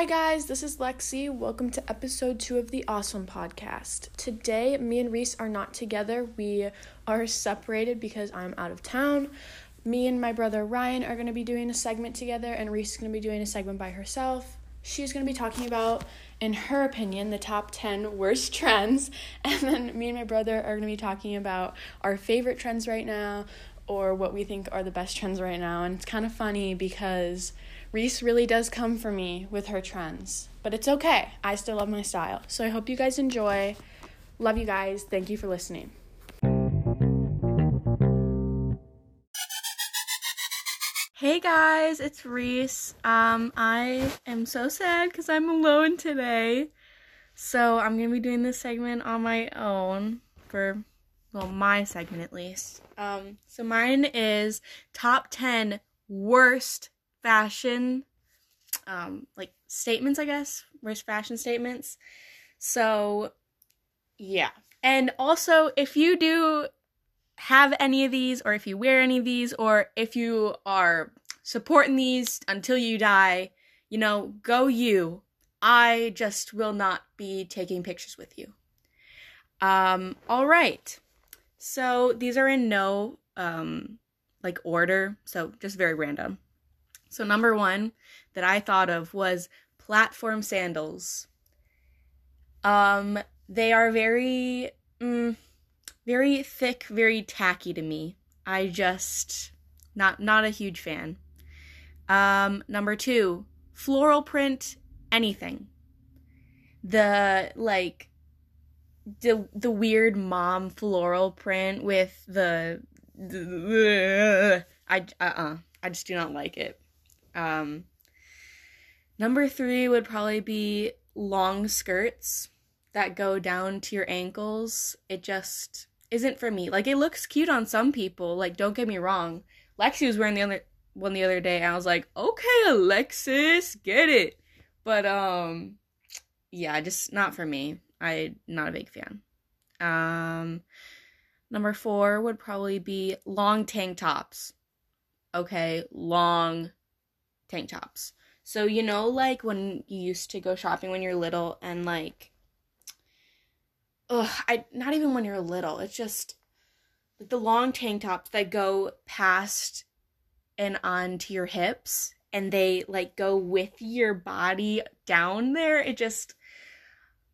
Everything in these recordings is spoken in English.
Hi, guys, this is Lexie. Welcome to episode two of the Awesome Podcast. Today, me and Reese are not together. We are separated because I'm out of town. Me and my brother Ryan are going to be doing a segment together, and Reese is going to be doing a segment by herself. She's going to be talking about, in her opinion, the top 10 worst trends. And then me and my brother are going to be talking about our favorite trends right now or what we think are the best trends right now. And it's kind of funny because Reese really does come for me with her trends, but it's okay. I still love my style. So I hope you guys enjoy. Love you guys. Thank you for listening. Hey guys, it's Reese. Um, I am so sad because I'm alone today. So I'm gonna be doing this segment on my own for, well, my segment at least. Um, so mine is top 10 worst fashion um like statements i guess worst fashion statements? So yeah. And also if you do have any of these or if you wear any of these or if you are supporting these until you die you know go you. I just will not be taking pictures with you. Um all right. So these are in no um like order. So just very random so, number one that I thought of was platform sandals. Um, they are very, mm, very thick, very tacky to me. I just not not a huge fan. Um, number two, floral print anything. The like the the weird mom floral print with the, the I uh uh I just do not like it. Um, number three would probably be long skirts that go down to your ankles. It just isn't for me. Like it looks cute on some people. Like don't get me wrong. Lexie was wearing the other one the other day, and I was like, okay, Alexis, get it. But um, yeah, just not for me. I not a big fan. Um, number four would probably be long tank tops. Okay, long tank tops. So, you know, like when you used to go shopping when you're little and like, ugh, I, not even when you're little, it's just like the long tank tops that go past and onto your hips and they like go with your body down there. It just,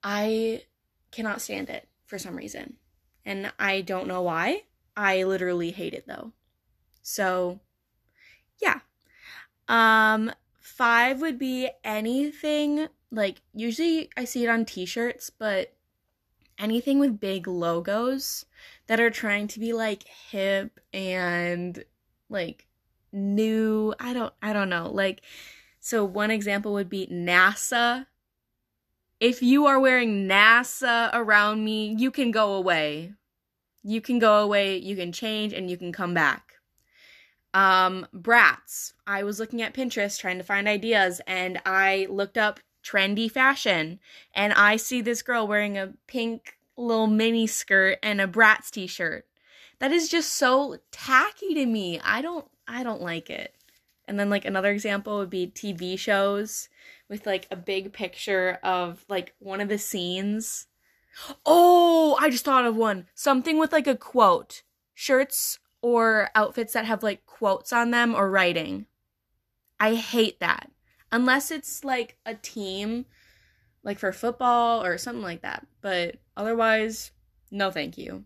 I cannot stand it for some reason. And I don't know why. I literally hate it though. So, yeah, um, five would be anything like usually I see it on t-shirts, but anything with big logos that are trying to be like hip and like new. I don't I don't know. Like so one example would be NASA. If you are wearing NASA around me, you can go away. You can go away, you can change and you can come back. Um, Bratz. I was looking at Pinterest trying to find ideas and I looked up trendy fashion and I see this girl wearing a pink little mini skirt and a Bratz t-shirt. That is just so tacky to me. I don't I don't like it. And then like another example would be TV shows with like a big picture of like one of the scenes. Oh, I just thought of one. Something with like a quote. Shirts or outfits that have like quotes on them or writing. I hate that. Unless it's like a team, like for football or something like that. But otherwise, no thank you.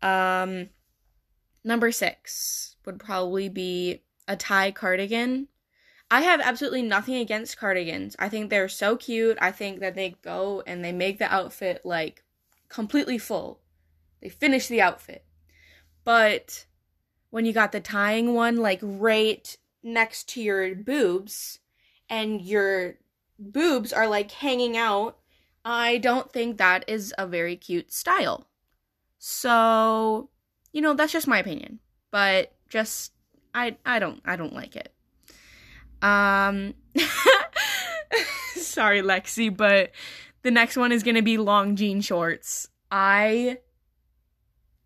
Um, number six would probably be a tie cardigan. I have absolutely nothing against cardigans. I think they're so cute. I think that they go and they make the outfit like completely full. They finish the outfit. But when you got the tying one like right next to your boobs and your boobs are like hanging out, I don't think that is a very cute style. So, you know, that's just my opinion. But just I I don't I don't like it. Um sorry Lexie, but the next one is going to be long jean shorts. I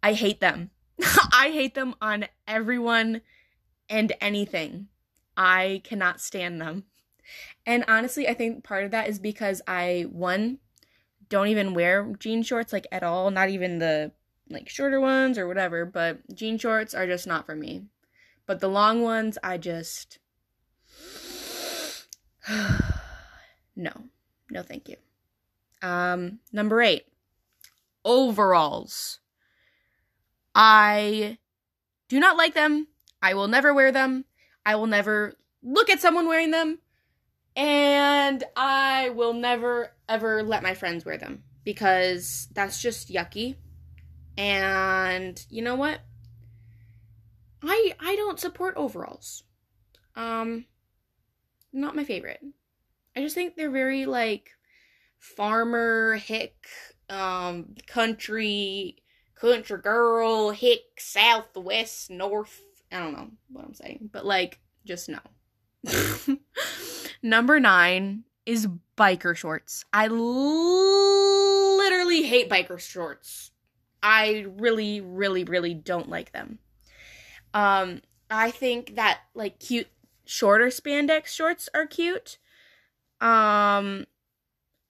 I hate them. I hate them on everyone and anything. I cannot stand them. And honestly, I think part of that is because I one don't even wear jean shorts like at all, not even the like shorter ones or whatever, but jean shorts are just not for me. But the long ones I just no. No thank you. Um number 8. Overalls. I do not like them. I will never wear them. I will never look at someone wearing them. And I will never ever let my friends wear them because that's just yucky. And you know what? I I don't support overalls. Um not my favorite. I just think they're very like farmer hick um country country girl hick southwest north I don't know what I'm saying, but like just no. Number 9 is biker shorts. I literally hate biker shorts. I really, really, really don't like them. Um, I think that like cute shorter spandex shorts are cute. Um,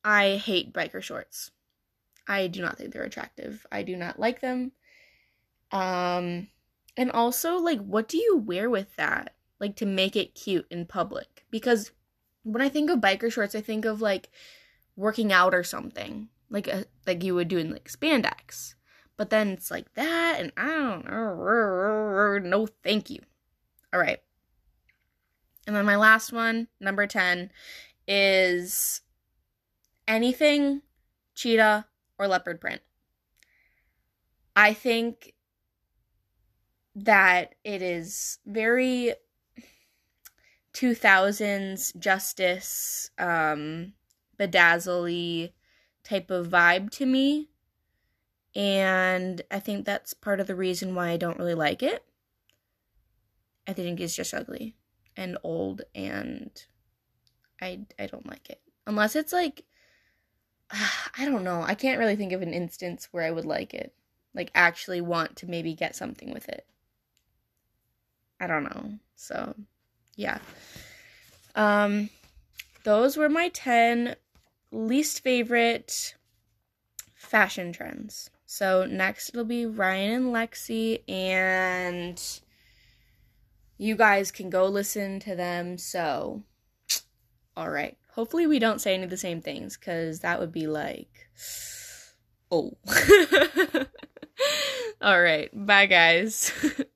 I hate biker shorts. I do not think they're attractive. I do not like them. Um, and also like what do you wear with that? Like to make it cute in public? Because when I think of biker shorts, I think of like working out or something, like a, like you would do in like spandex. But then it's like that, and I don't know. No, thank you. All right. And then my last one, number 10, is anything cheetah or leopard print. I think that it is very 2000s justice um bedazzly type of vibe to me. And i think that's part of the reason why i don't really like it. I think it's just ugly and old and i i don't like it. Unless it's like i don't know i can't really think of an instance where i would like it like actually want to maybe get something with it i don't know so yeah. Um, those were my 10 least favorite fashion trends. So next it'll be Ryan and Lexie, and you guys can go listen to them. So, all right. Hopefully, we don't say any of the same things because that would be like, oh. all right. Bye, guys.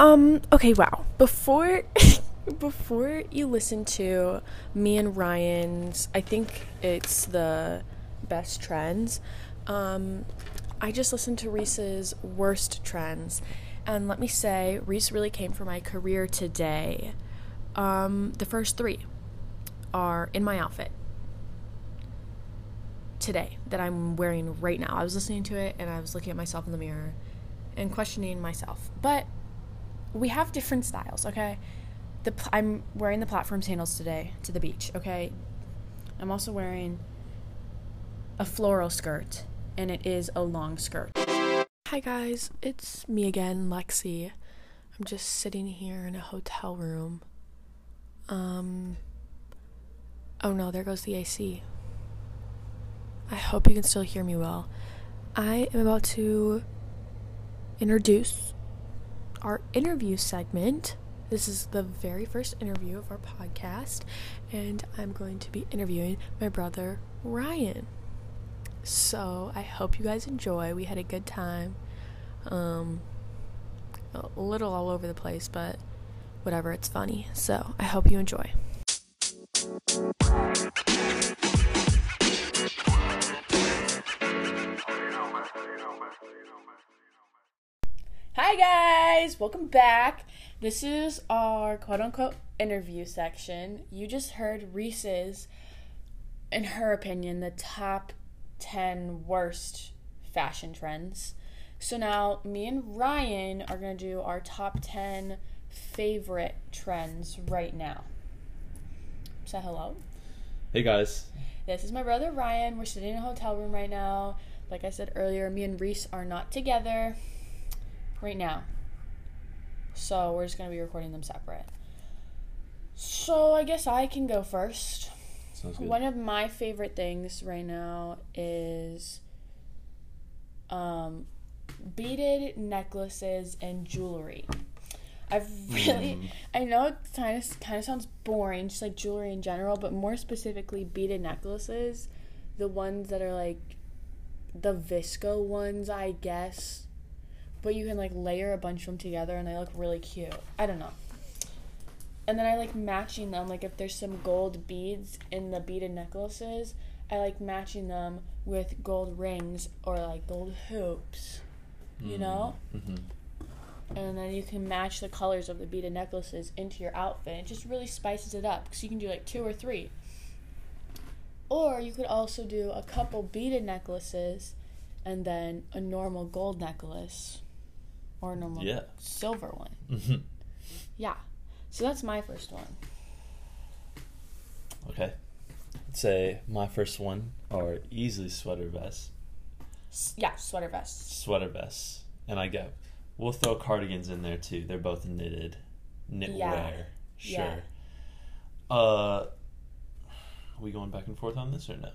Um, okay, wow. Before before you listen to me and Ryan's, I think it's the best trends. Um, I just listened to Reese's worst trends. And let me say, Reese really came for my career today. Um, the first three are in my outfit today that I'm wearing right now. I was listening to it and I was looking at myself in the mirror and questioning myself. But we have different styles, okay? The pl- I'm wearing the platform sandals today to the beach, okay? I'm also wearing a floral skirt, and it is a long skirt. Hi guys, it's me again, Lexie. I'm just sitting here in a hotel room. Um Oh no, there goes the AC. I hope you can still hear me well. I am about to introduce our interview segment. This is the very first interview of our podcast, and I'm going to be interviewing my brother Ryan. So I hope you guys enjoy. We had a good time. Um, a little all over the place, but whatever, it's funny. So I hope you enjoy. Hi guys, welcome back. This is our quote unquote interview section. You just heard Reese's, in her opinion, the top 10 worst fashion trends. So now me and Ryan are going to do our top 10 favorite trends right now. Say hello. Hey guys. This is my brother Ryan. We're sitting in a hotel room right now. like I said earlier, me and Reese are not together right now. So we're just gonna be recording them separate. So I guess I can go first. Sounds good. One of my favorite things right now is um, beaded necklaces and jewelry. I've really, Mm. I know it kind of kind of sounds boring, just like jewelry in general, but more specifically beaded necklaces, the ones that are like the VSCO ones, I guess. But you can like layer a bunch of them together and they look really cute. I don't know. And then I like matching them. Like if there's some gold beads in the beaded necklaces, I like matching them with gold rings or like gold hoops. You know? hmm And then you can match the colors of the beaded necklaces into your outfit. It just really spices it up because you can do like two or three. Or you could also do a couple beaded necklaces and then a normal gold necklace or a normal Yeah. silver one. hmm Yeah. So that's my first one. Okay. I'd say my first one are easily sweater vests. S- Yeah, sweater vests. Sweater vests. And I get, we'll throw cardigans in there too. They're both knitted. Knitwear. Yeah. Sure. Yeah. Uh, we going back and forth on this or no?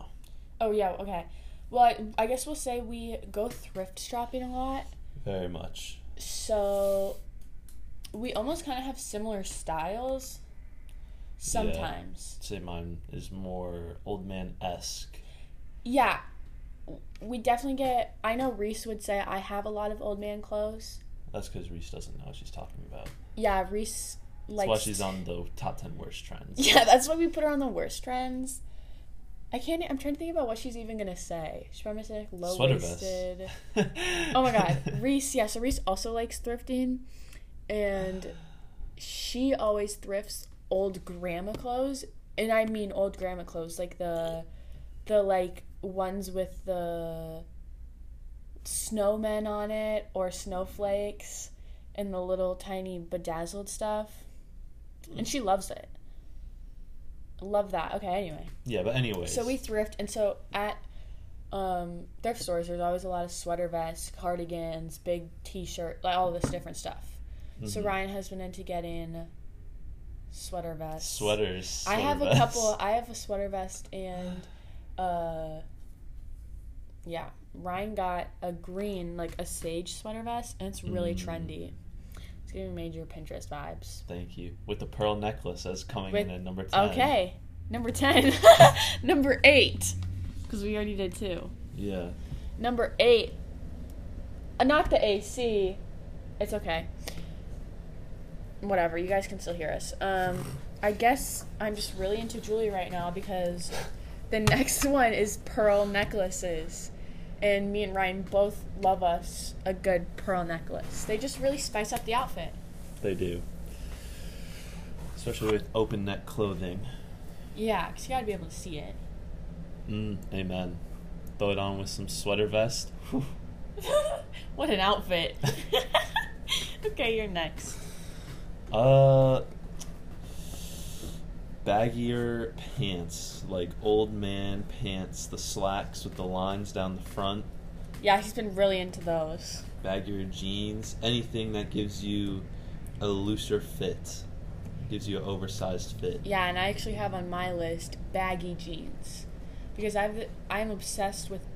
Oh yeah, okay. Well, I, I guess we'll say we go thrift shopping a lot. Very much. So we almost kind of have similar styles sometimes. I'd say mine is more old man esque. Yeah. We definitely get I know Reese would say I have a lot of old man clothes. That's because Reese doesn't know what she's talking about. Yeah, Reese That's why she's on the top 10 worst trends. Yeah, that's why we put her on the worst trends. I can't I'm trying to think about what she's even going to say. She's probably say like low Sweater vest. waisted. Oh my god, Reese. Yeah, so Reese also likes thrifting, and she always thrifts old grandma clothes, and I mean old grandma clothes, like the, the like ones with the snowmen on it or snowflakes, and the little tiny bedazzled stuff, and she loves it. Love that. Okay, anyway. Yeah, but anyways. So we thrift, and so at um, thrift stores, there's always a lot of sweater vests, cardigans, big T-shirt, like all this different stuff. So Mhm. Ryan has been into getting sweater vests. Sweaters. I have sweater a couple. I have a sweater vest, and uh, yeah, Ryan got a green, like a sage sweater vest, and it's really Mm. trendy. It's giving major Pinterest vibes. Thank you. With the pearl necklace as coming With- in at number 10. Okay, number ten, number eight, because we already did two. Yeah. Number eight. Uh, not the AC. It's okay. Whatever. You guys can still hear us. Um, I guess I'm just really into jewelry right now because the next one is pearl necklaces. And me and Ryan both love us a good pearl necklace. They just really spice up the outfit. They do. Especially with open neck clothing. Yeah, because you gotta be able to see it. Mm, amen. Throw it on with some sweater vest. What an outfit. okay, you're next. Uh, baggier pants, like old man pants, the slacks with the lines down the front. Yeah, he's been really into those. Baggier jeans, anything that gives you a looser fit, gives you an oversized fit. Yeah, and I actually have on my list baggy jeans because I've I'm obsessed with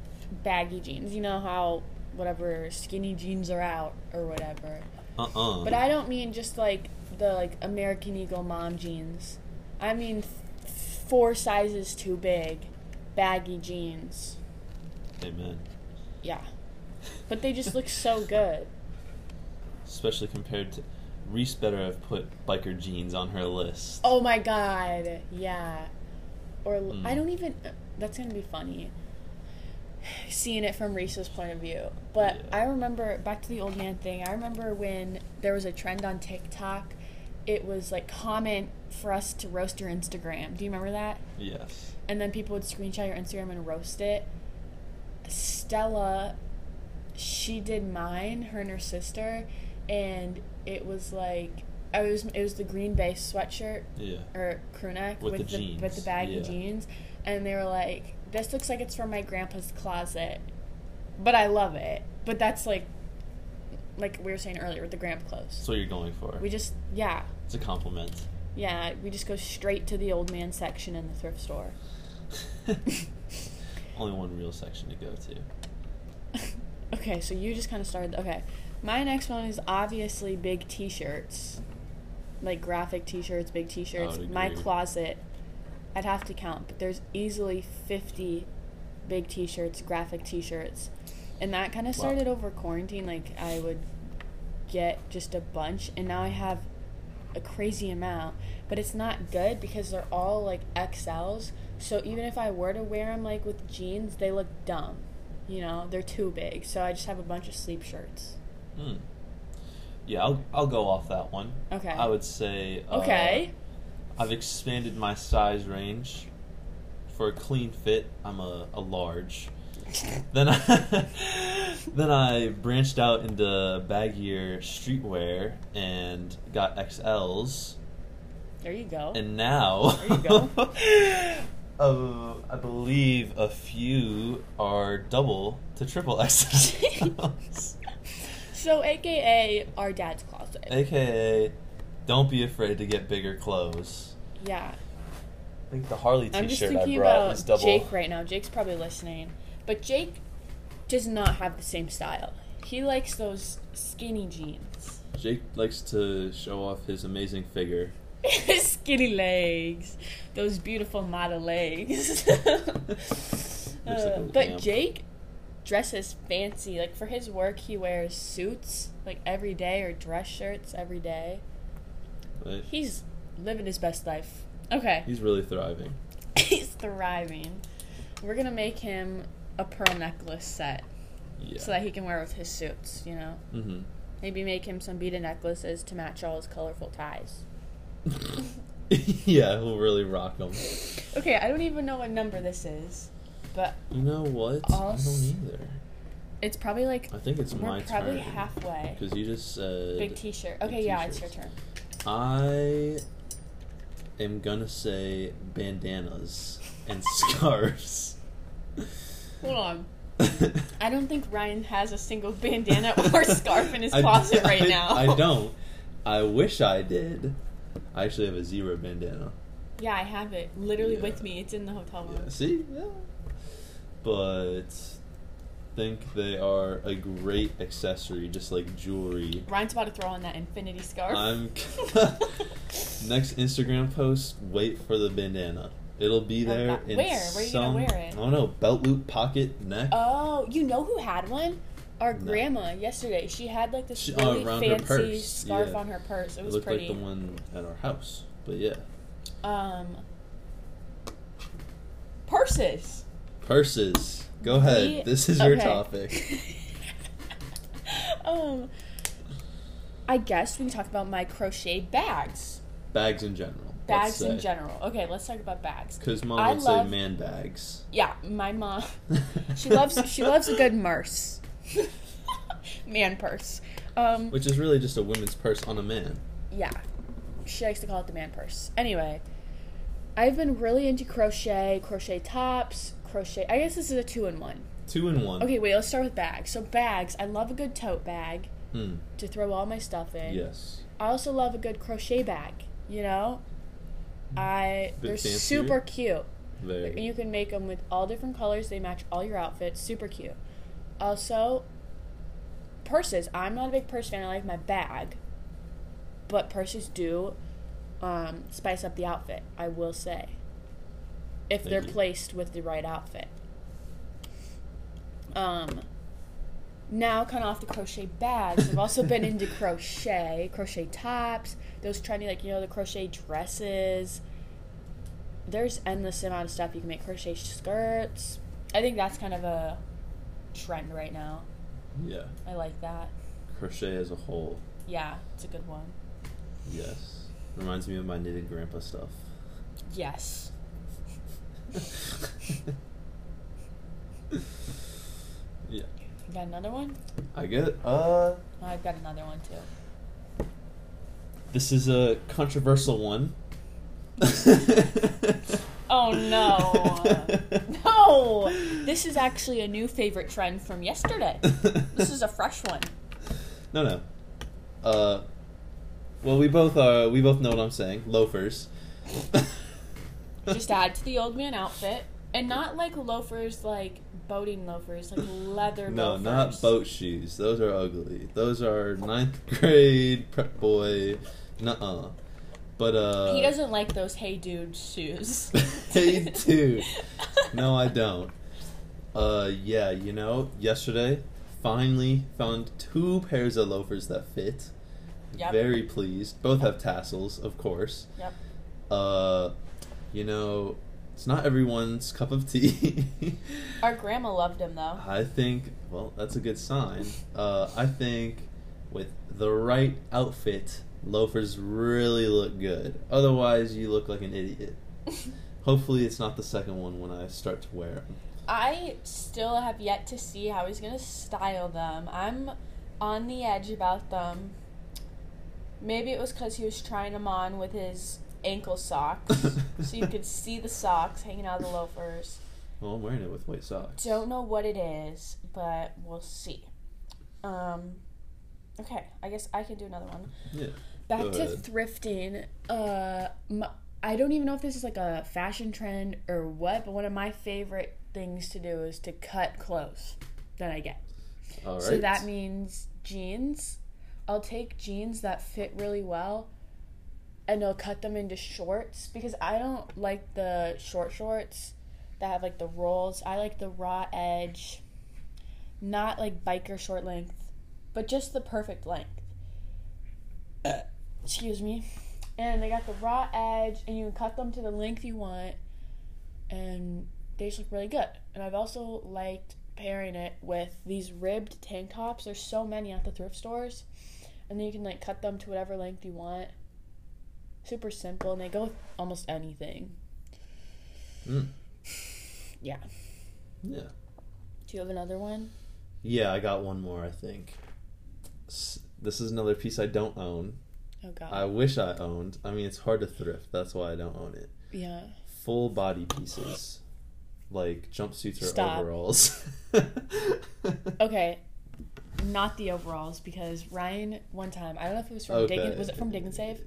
baggy jeans. You know how whatever skinny jeans are out or whatever. Uh uh But I don't mean just like the like American Eagle mom jeans. I mean f- four sizes too big, baggy jeans. Amen. Yeah, but they just look so good. Especially compared to Reese better have put biker jeans on her list. Oh my god, yeah. Or I Mm. don't even. That's gonna be funny. Seeing it from Reese's point of view, but Yeah. I remember back to the old man thing. I remember when there was a trend on TikTok. It was like comment for us to roast your Instagram. Do you remember that? Yes. And then people would screenshot your Instagram and roast it. Stella, she did mine, her and her sister, and it was like I was it was the green base sweatshirt Yeah. or crew neck With with, the the, with the baggy yeah. jeans, and they were like, "This looks like it's from my grandpa's closet." but I love it. But that's like, like we were saying earlier with the Gramp clothes. What you're going for. We just yeah It's a compliment. yeah we just go straight to the old man section in the thrift store. Only one real section to go to. Okay, so you just kind of started. Okay, my next one is obviously big T-shirts, like graphic T-shirts, big T-shirts. would My agree. closet, I'd have to count, but there's easily fifty big T-shirts, graphic T-shirts, and that kind of Wow. started over quarantine. Like I would get just a bunch, and now I have a crazy amount, but it's not good because they're all like XLs. So even if I were to wear them like with jeans, they look dumb. You know, they're too big. So I just have a bunch of sleep shirts. Hmm. Yeah, I'll I'll go off that one. Okay. I would say. Uh, Okay. I've expanded my size range. For a clean fit, I'm a, a large. Then I then I branched out into baggier streetwear and got XLs. There you go. And now, There you go. uh, I believe a few are double to triple XLs. so, AKA our dad's closet. AKA, don't be afraid to get bigger clothes. yeah. I think the Harley I'm just T-shirt I thinking brought is about double. Jake right now. Jake's probably listening. But Jake does not have the same style. He likes those skinny jeans. Jake likes to show off his amazing figure. His skinny legs. Those beautiful model legs. Uh, but lamp. Jake dresses fancy. Like for his work, he wears suits like every day or dress shirts every day. But He's living his best life. Okay, he's really thriving. he's thriving. We're gonna make him a pearl necklace set Yeah. so that he can wear with his suits. You know, mm-hmm. maybe make him some beaded necklaces to match all his colorful ties. yeah, he'll really rock them. Okay, I don't even know what number this is, but You know what? I'll I s- don't either. it's probably like I think it's we're my probably turn. halfway. Because you just said. Big T-shirt. big Okay, yeah, it's your turn. I am gonna say bandanas and scarves. Hold on. I don't think Ryan has a single bandana or scarf in his I- closet right I- now. I don't. I wish I did. I actually have a zero bandana. Yeah, I have it literally Yeah. with me. It's in the hotel room. Yeah, see? Yeah. But think they are a great accessory, just like jewelry. Ryan's about to throw on that infinity scarf. I'm next Instagram post. Wait for the bandana. It'll be Oh, there in where? Where are you some. gonna wear it? I don't know. Belt loop, pocket, neck. oh, you know who had one? Our No. grandma yesterday. She had like this She- oh, really fancy scarf yeah. on her purse. It it was looked pretty. like the one at our house. But yeah, Um, purses. purses. Go ahead. We- this is your okay. topic. um, I guess we can talk about my crochet bags. Bags in general. Bags in general. Okay, let's talk about bags. Because mom I would love- say man bags. Yeah, my mom. She loves she loves a good purse. Man purse. Um, Which is really just a women's purse on a man. yeah, she likes to call it the man purse. Anyway, I've been really into crochet, crochet tops, crochet. I guess this is a two in one. Two in one. Okay, wait. Let's start with bags. So bags. I love a good tote bag Hmm. to throw all my stuff in. Yes. I also love a good crochet bag. You know, I they're fancier? super cute. Very. You can make them with all different colors. They match all your outfits. Super cute. Also, purses. I'm not a big purse fan. I like my bag, but purses do um, spice up the outfit. I will say, if Thank they're you. placed with the right outfit. Um. Now, kind of off the crochet bags, I've also been into crochet, crochet tops, those trendy, like, you know, the crochet dresses there's endless amount of stuff you can make crochet skirts i think that's kind of a trend right now yeah. i like that Crochet as a whole. yeah it's a good one Yes. Reminds me of my knitted grandpa stuff. yes yeah. you got another one I get uh oh, i've got another one too this is a controversial one. oh no no No, this is actually a new favorite trend from yesterday. This is a fresh one. no, no. Uh, well, we both are. We both know what I'm saying. Loafers. Just add to the old man outfit, and not like loafers, like boating loafers, like leather. no, loafers. not boat shoes. Those are ugly. Those are ninth grade prep boy. Nuh-uh. But uh. He doesn't like those hey dude shoes. hey dude. No, I don't. Uh, yeah, you know, yesterday finally found two pairs of loafers that fit. Yep. Very pleased. Both have tassels, of course. Yep. Uh, you know, it's not everyone's cup of tea. Our grandma loved him though. I think, well, that's a good sign. Uh, I think with the right outfit, loafers really look good. Otherwise, you look like an idiot. Hopefully, it's not the second one when I start to wear them. I still have yet to see how he's gonna style them. I'm on the edge about them. Maybe it was because he was trying them on with his ankle socks, so you could see the socks hanging out of the loafers. Well, I'm wearing it with white socks. Don't know what it is, but we'll see. Um, okay, I guess I can do another one. Yeah. Back Go to ahead. thrifting. Uh, m I don't even know if this is like a fashion trend or what, but one of my favorite things to do is to cut clothes that I get. All right. So that means jeans. I'll take jeans that fit really well and they'll cut them into shorts because I don't like the short shorts that have like the rolls. I like the raw edge, not like biker short length, but just the perfect length. Excuse me. And they got the raw edge, and you can cut them to the length you want, and they just look really good. And I've also liked pairing it with these ribbed tank tops. There's so many at the thrift stores, and then you can like cut them to whatever length you want. Super simple, and they go with almost anything. Mm. Yeah. Yeah. Do you have another one? Yeah, I got one more, I think. This is another piece I don't own. Oh God. I wish I owned. I mean, it's hard to thrift. That's why I don't own it. yeah. Full body pieces. Like jumpsuits or Stop. overalls. Okay. Not the overalls because Ryan one time I don't know if it was from Dig Okay. was it from Dig and Save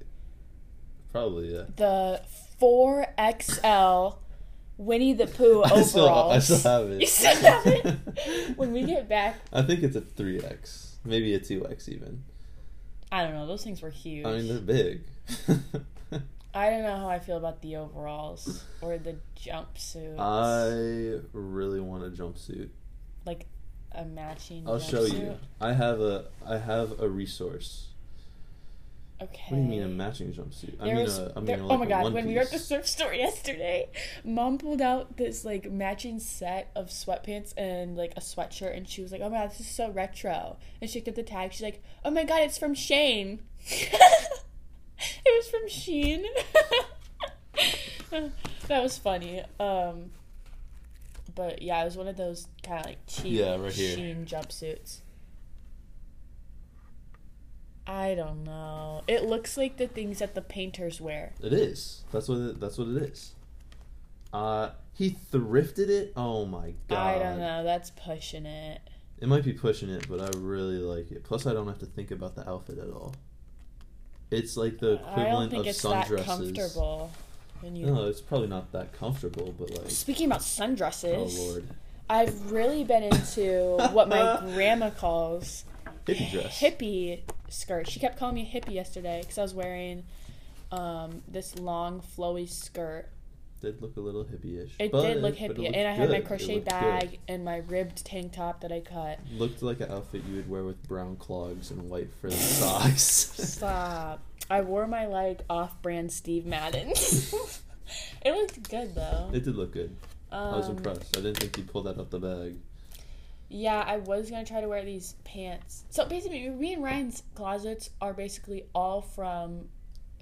Probably, yeah. the four XL Winnie the Pooh I overalls. still, I still have it. You still have it? when we get back, I think it's a 3X. Maybe a 2X even. I don't know. Those things were huge. I mean, they're big. I don't know how I feel about the overalls or the jumpsuits. I really want a jumpsuit. like a matching. I'll show you. I have a I have a resource. Okay. What do you mean a matching jumpsuit? I There mean, was- a, I mean there- like oh my god! When we were at the surf store yesterday, mom pulled out this like matching set of sweatpants and like a sweatshirt, and she was like, "Oh my god, this is so retro!" And she looked at the tag. She's like, "Oh my god, it's from Shane." it was from Shein. that was funny. Um, but yeah, it was one of those kind of like cheap Yeah, right. Shein jumpsuits. I don't know. It looks like the things that the painters wear. It is. That's what it, that's what it is. Uh, he thrifted it. Oh my god! I don't know. That's pushing it. It might be pushing it, but I really like it. Plus, I don't have to think about the outfit at all. It's like the equivalent think of sundresses. comfortable. You No, it's probably not that comfortable, but like, Speaking about sundresses, oh lord, I've really been into what my grandma calls hippie dress. hippie skirt. She kept calling me a hippie yesterday because I was wearing um, this long flowy skirt. did look a little hippie-ish. It did look hippie, and I had my good. It crochet looked good. bag and my ribbed tank top that I cut. Looked like an outfit you would wear with brown clogs and white frilly socks. Stop. I wore my like off-brand Steve Madden. it looked good though. it did look good. I was Um, impressed. I didn't think you'd pull that out the bag. Yeah, I was gonna try to wear these pants. So basically, me and Ryan's closets are basically all from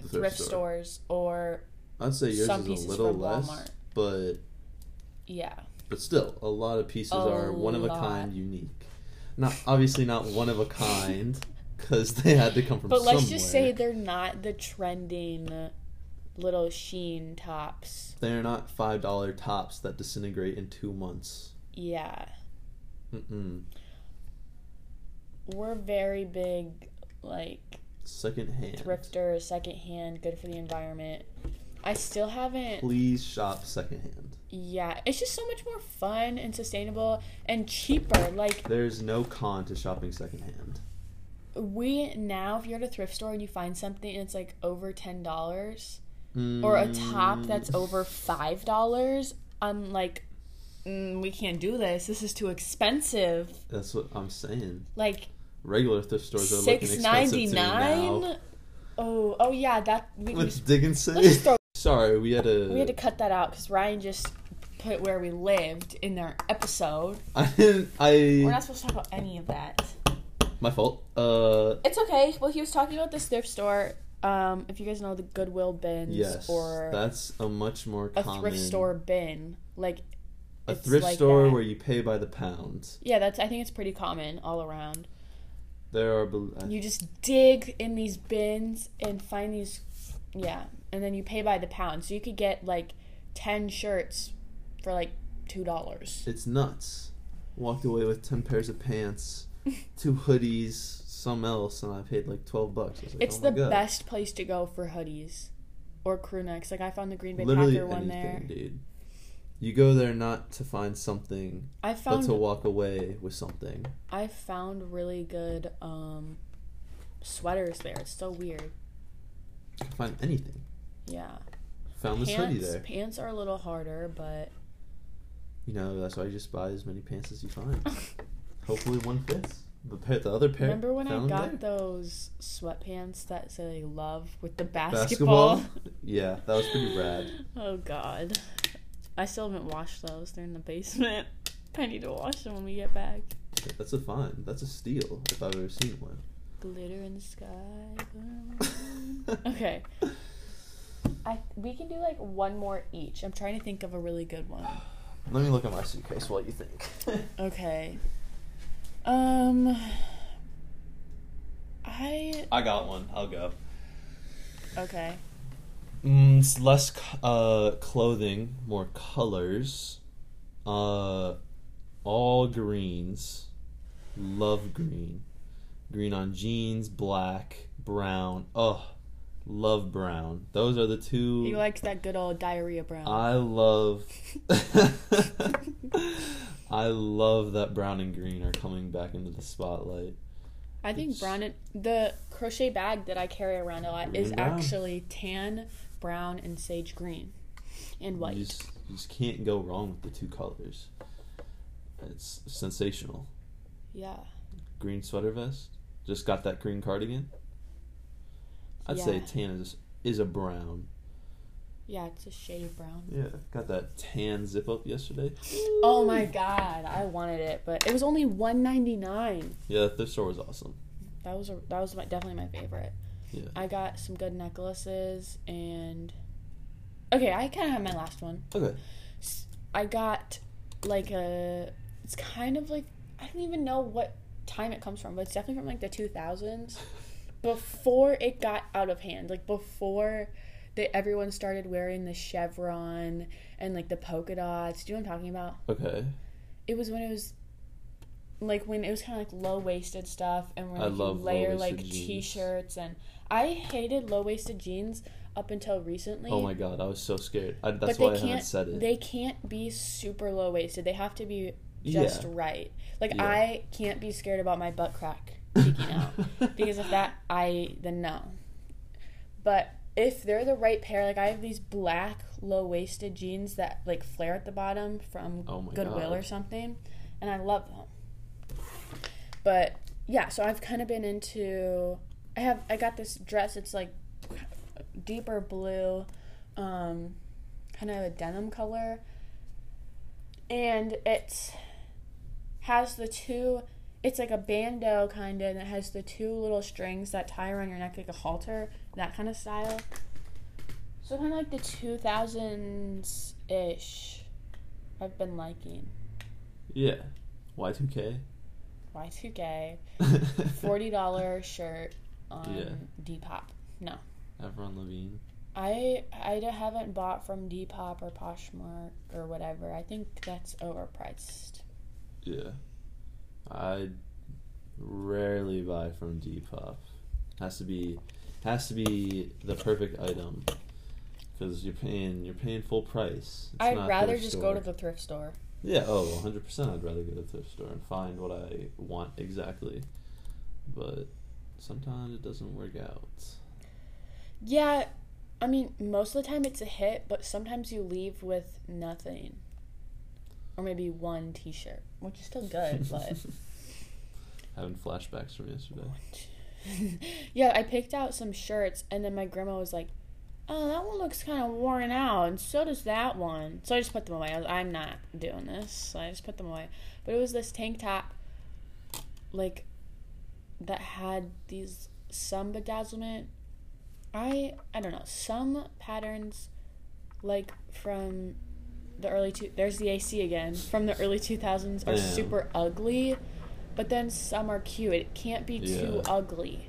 The thrift, stores or I'd say yours some is a little less, Walmart. but yeah. but still, a lot of pieces A are one of a lot. kind, unique. Not obviously not one of a kind because they had to come from But somewhere. let's just say they're not the trending little Shein tops. They're not five dollar tops that disintegrate in two months. Yeah. Mm-mm. We're very big like secondhand hand. thrifters, secondhand, good for the environment. I still haven't Please shop secondhand. yeah, it's just so much more fun and sustainable and cheaper. Like There's no con to shopping secondhand. we now if you're at a thrift store and you find something and it's like over ten dollars or a top that's Mm, over five dollars, I'm like, mm, we can't do this. This is too expensive. That's what I'm saying. Like Regular thrift stores are looking expensive to me now. Oh, oh yeah, that we, we, With Dickinson. let's just throw, Sorry, we had to. we had to cut that out because Ryan just put where we lived in their episode. I didn't. I. We're not supposed to talk about any of that. My fault. Uh. It's okay. Well, he was talking about this thrift store. Um, if you guys know the Goodwill bins Yes. or That's a much more a common. thrift store bin, like A thrift like store that. where you pay by the pound. yeah, that's I think it's pretty common all around. There are. I- uh, You just dig in these bins and find these, yeah, and then you pay by the pound. So you could get like ten shirts for like two dollars. It's nuts. Walked away with ten pairs of pants, two hoodies, some else, and I paid like twelve bucks. Like, It's oh the God. best place to go for hoodies or crew necks. Like I found the Green Bay Literally Packer one anything, there. dude. You go there not to find something, I but to walk away with something. I found really good um sweaters there. It's so weird. You can find anything. Yeah. Found this hoodie Pants there. pants are a little harder, but You know, that's why you just buy as many pants as you find. Hopefully one fits. The pair, the other pair. remember when I got there. those sweatpants that say love with the basketball? basketball? yeah, that was pretty rad. Oh god. I still haven't washed those. They're in the basement. I need to wash them when we get back. That's a fine. That's a steal if I've ever seen one. Glitter in the sky. okay. I we can do like one more each. I'm trying to think of a really good one. Let me look at my suitcase while you think. Okay. Um I I got one. I'll go. okay. Mm, it's less uh, clothing, more colors. Uh, all greens. Love green. Green on jeans, black, brown. Oh, love brown. Those are the two. You like that good old diarrhea brown. I love. I love that brown and green are coming back into the spotlight. I think It's- brown and the crochet bag that I carry around a lot is Green brown. actually tan, brown, and sage green, and white. You just, you just can't go wrong with the two colors. It's sensational. yeah, green sweater vest. Just got that green cardigan. I'd say tan is is a brown. yeah, it's a shade of brown. Yeah, got that tan zip up yesterday. Oh my god, I wanted it, but it was only one ninety nine. Yeah, the thrift store was awesome. That was a, that was my, definitely my favorite. Yeah. I got some good necklaces and okay, I kind of have my last one. Okay. I got like a. It's kind of like I don't even know what time it comes from, but it's definitely from like the two thousands. Before it got out of hand, like before that everyone started wearing the chevron and like the polka dots. Do you know what I'm talking about? Okay. It was when it was like when it was kind of like low waisted stuff, and when I like, you layer like t-shirts, and I hated low waisted jeans up until recently. Oh my god, I was so scared. I, that's why I haven't said it. They can't be super low waisted. They have to be just Yeah. right. Like Yeah. I can't be scared about my butt crack peeking out because of that. I then no. But if they're the right pair, like I have these black low waisted jeans that like flare at the bottom from Oh Goodwill God. or something, and I love them. But yeah, so I've kind of been into. I have I got this dress. It's like deeper blue, um, kind of a denim color, and it has the two. It's like a bandeau kind of, and it has the two little strings that tie around your neck like a halter, that kind of style. So kind of like the two thousands ish. I've been liking yeah. Y two K. Y two K forty dollar shirt on Yeah. Depop. No, Avril Lavigne. I haven't bought from Depop or Poshmark or whatever. I think that's overpriced. Yeah. I rarely buy from Depop. Has to be has to be the perfect item because you're paying you're paying full price. It's I'd rather just store. go to the thrift store. Yeah, oh, 100% I'd rather go to the thrift store and find what I want exactly. But sometimes it doesn't work out. Yeah, I mean, most of the time it's a hit, but sometimes you leave with nothing. Or maybe one t shirt, which is still good, but. Having flashbacks from yesterday. yeah, I picked out some shirts, and then my grandma was like, Oh, that one looks kind of worn out, and so does that one. So I just put them away. I I'm not doing this, so I just put them away. But it was this tank top, like, that had these some bedazzlement. I I don't know some patterns, like from the early two. There's the AC again from the early two thousands are Yeah. super ugly, but then some are cute. It can't be too ugly.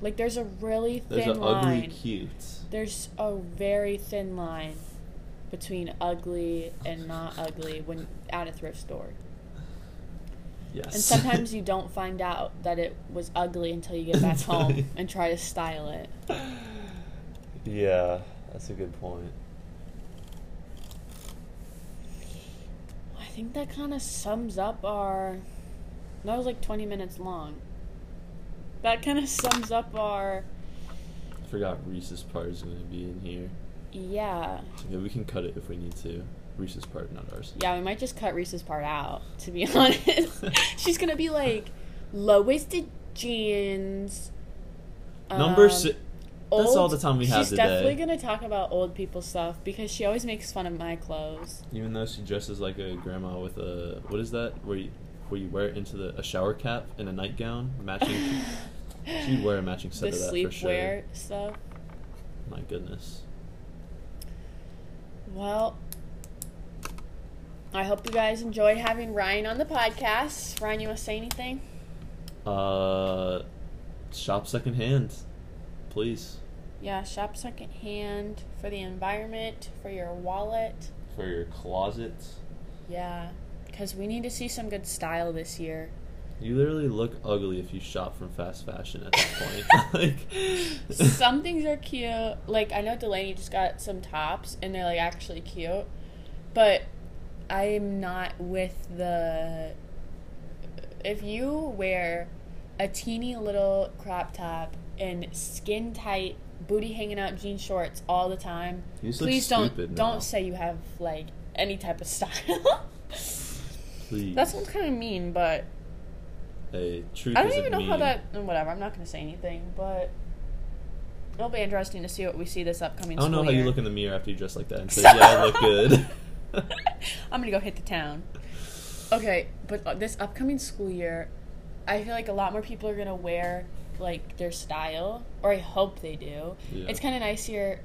Like there's a really thin There's an line. ugly cute. There's a very thin line between ugly and not ugly when at a thrift store. Yes. And sometimes you don't find out that it was ugly until you get back home and try to style it. yeah, that's a good point. I think that kind of sums up our. That was like 20 minutes long. That kind of sums up our. I forgot Reese's part is going to be in here. Yeah. Yeah, we can cut it if we need to. Reese's part, not ours. Yeah, we might just cut Reese's part out, to be honest. She's gonna be like low waisted jeans. Number um, six. That's all the time we have She's definitely gonna talk about old people stuff because she always makes fun of my clothes. Even though she dresses like a grandma with a what is that? Where you where you wear it into the a shower cap and a nightgown matching. She'd wear a matching set the of that for sure. sleepwear stuff. My goodness. Well, I hope you guys enjoyed having Ryan on the podcast. Ryan, you want to say anything? Uh, shop secondhand, please Yeah, shop secondhand for the environment, for your wallet. for your closet. Yeah, because we need to see some good style this year. You literally look ugly if you shop from fast fashion at that point. like, some things are cute. Like I know Delaney just got some tops and they're like actually cute. But I'm not with the if you wear a teeny little crop top and skin tight booty hanging out jean shorts all the time, You just look please don't now. don't say you have like any type of style. please. that sounds kind of mean, but Hey, truth I don't even know how mean. that. Whatever. I'm not going to say anything, but it'll be interesting to see what we see this upcoming. I don't know how you look in the mirror after you dress like that and say, "Yeah, I look good." I'm gonna go hit the town. Okay, but uh, this upcoming school year, I feel like a lot more people are gonna wear like their style, or I hope they do. Yeah. It's kind of nice here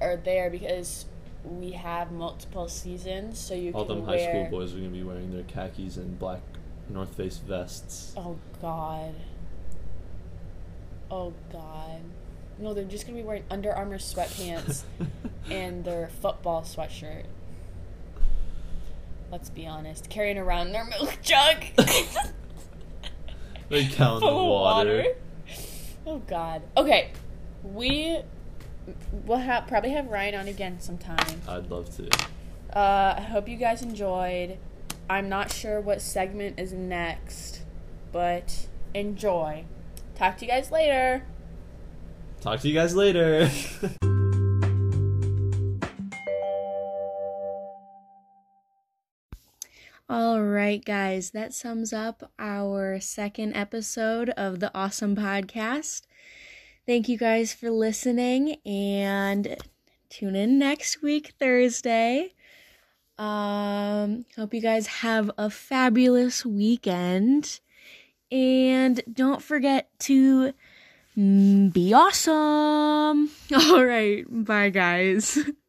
or there because we have multiple seasons, so you All them wear. high school boys are gonna be wearing their khakis and black North Face vests. Oh God. Oh God. No, they're just gonna be wearing Under Armour sweatpants and their football sweatshirt. Let's be honest, carrying around their milk jug. Gallon full of of water. Oh God. Okay, we will have probably have Ryan on again sometime. I'd love to. Uh, I hope you guys enjoyed. I'm not sure what segment is next, but enjoy. Talk to you guys later. Talk to you guys later. All right, guys, that sums up our second episode of the Awesome Podcast. Thank you guys for listening and tune in next week, Thursday. Um, hope you guys have a fabulous weekend. And don't forget to mm, be awesome. All right, bye, guys.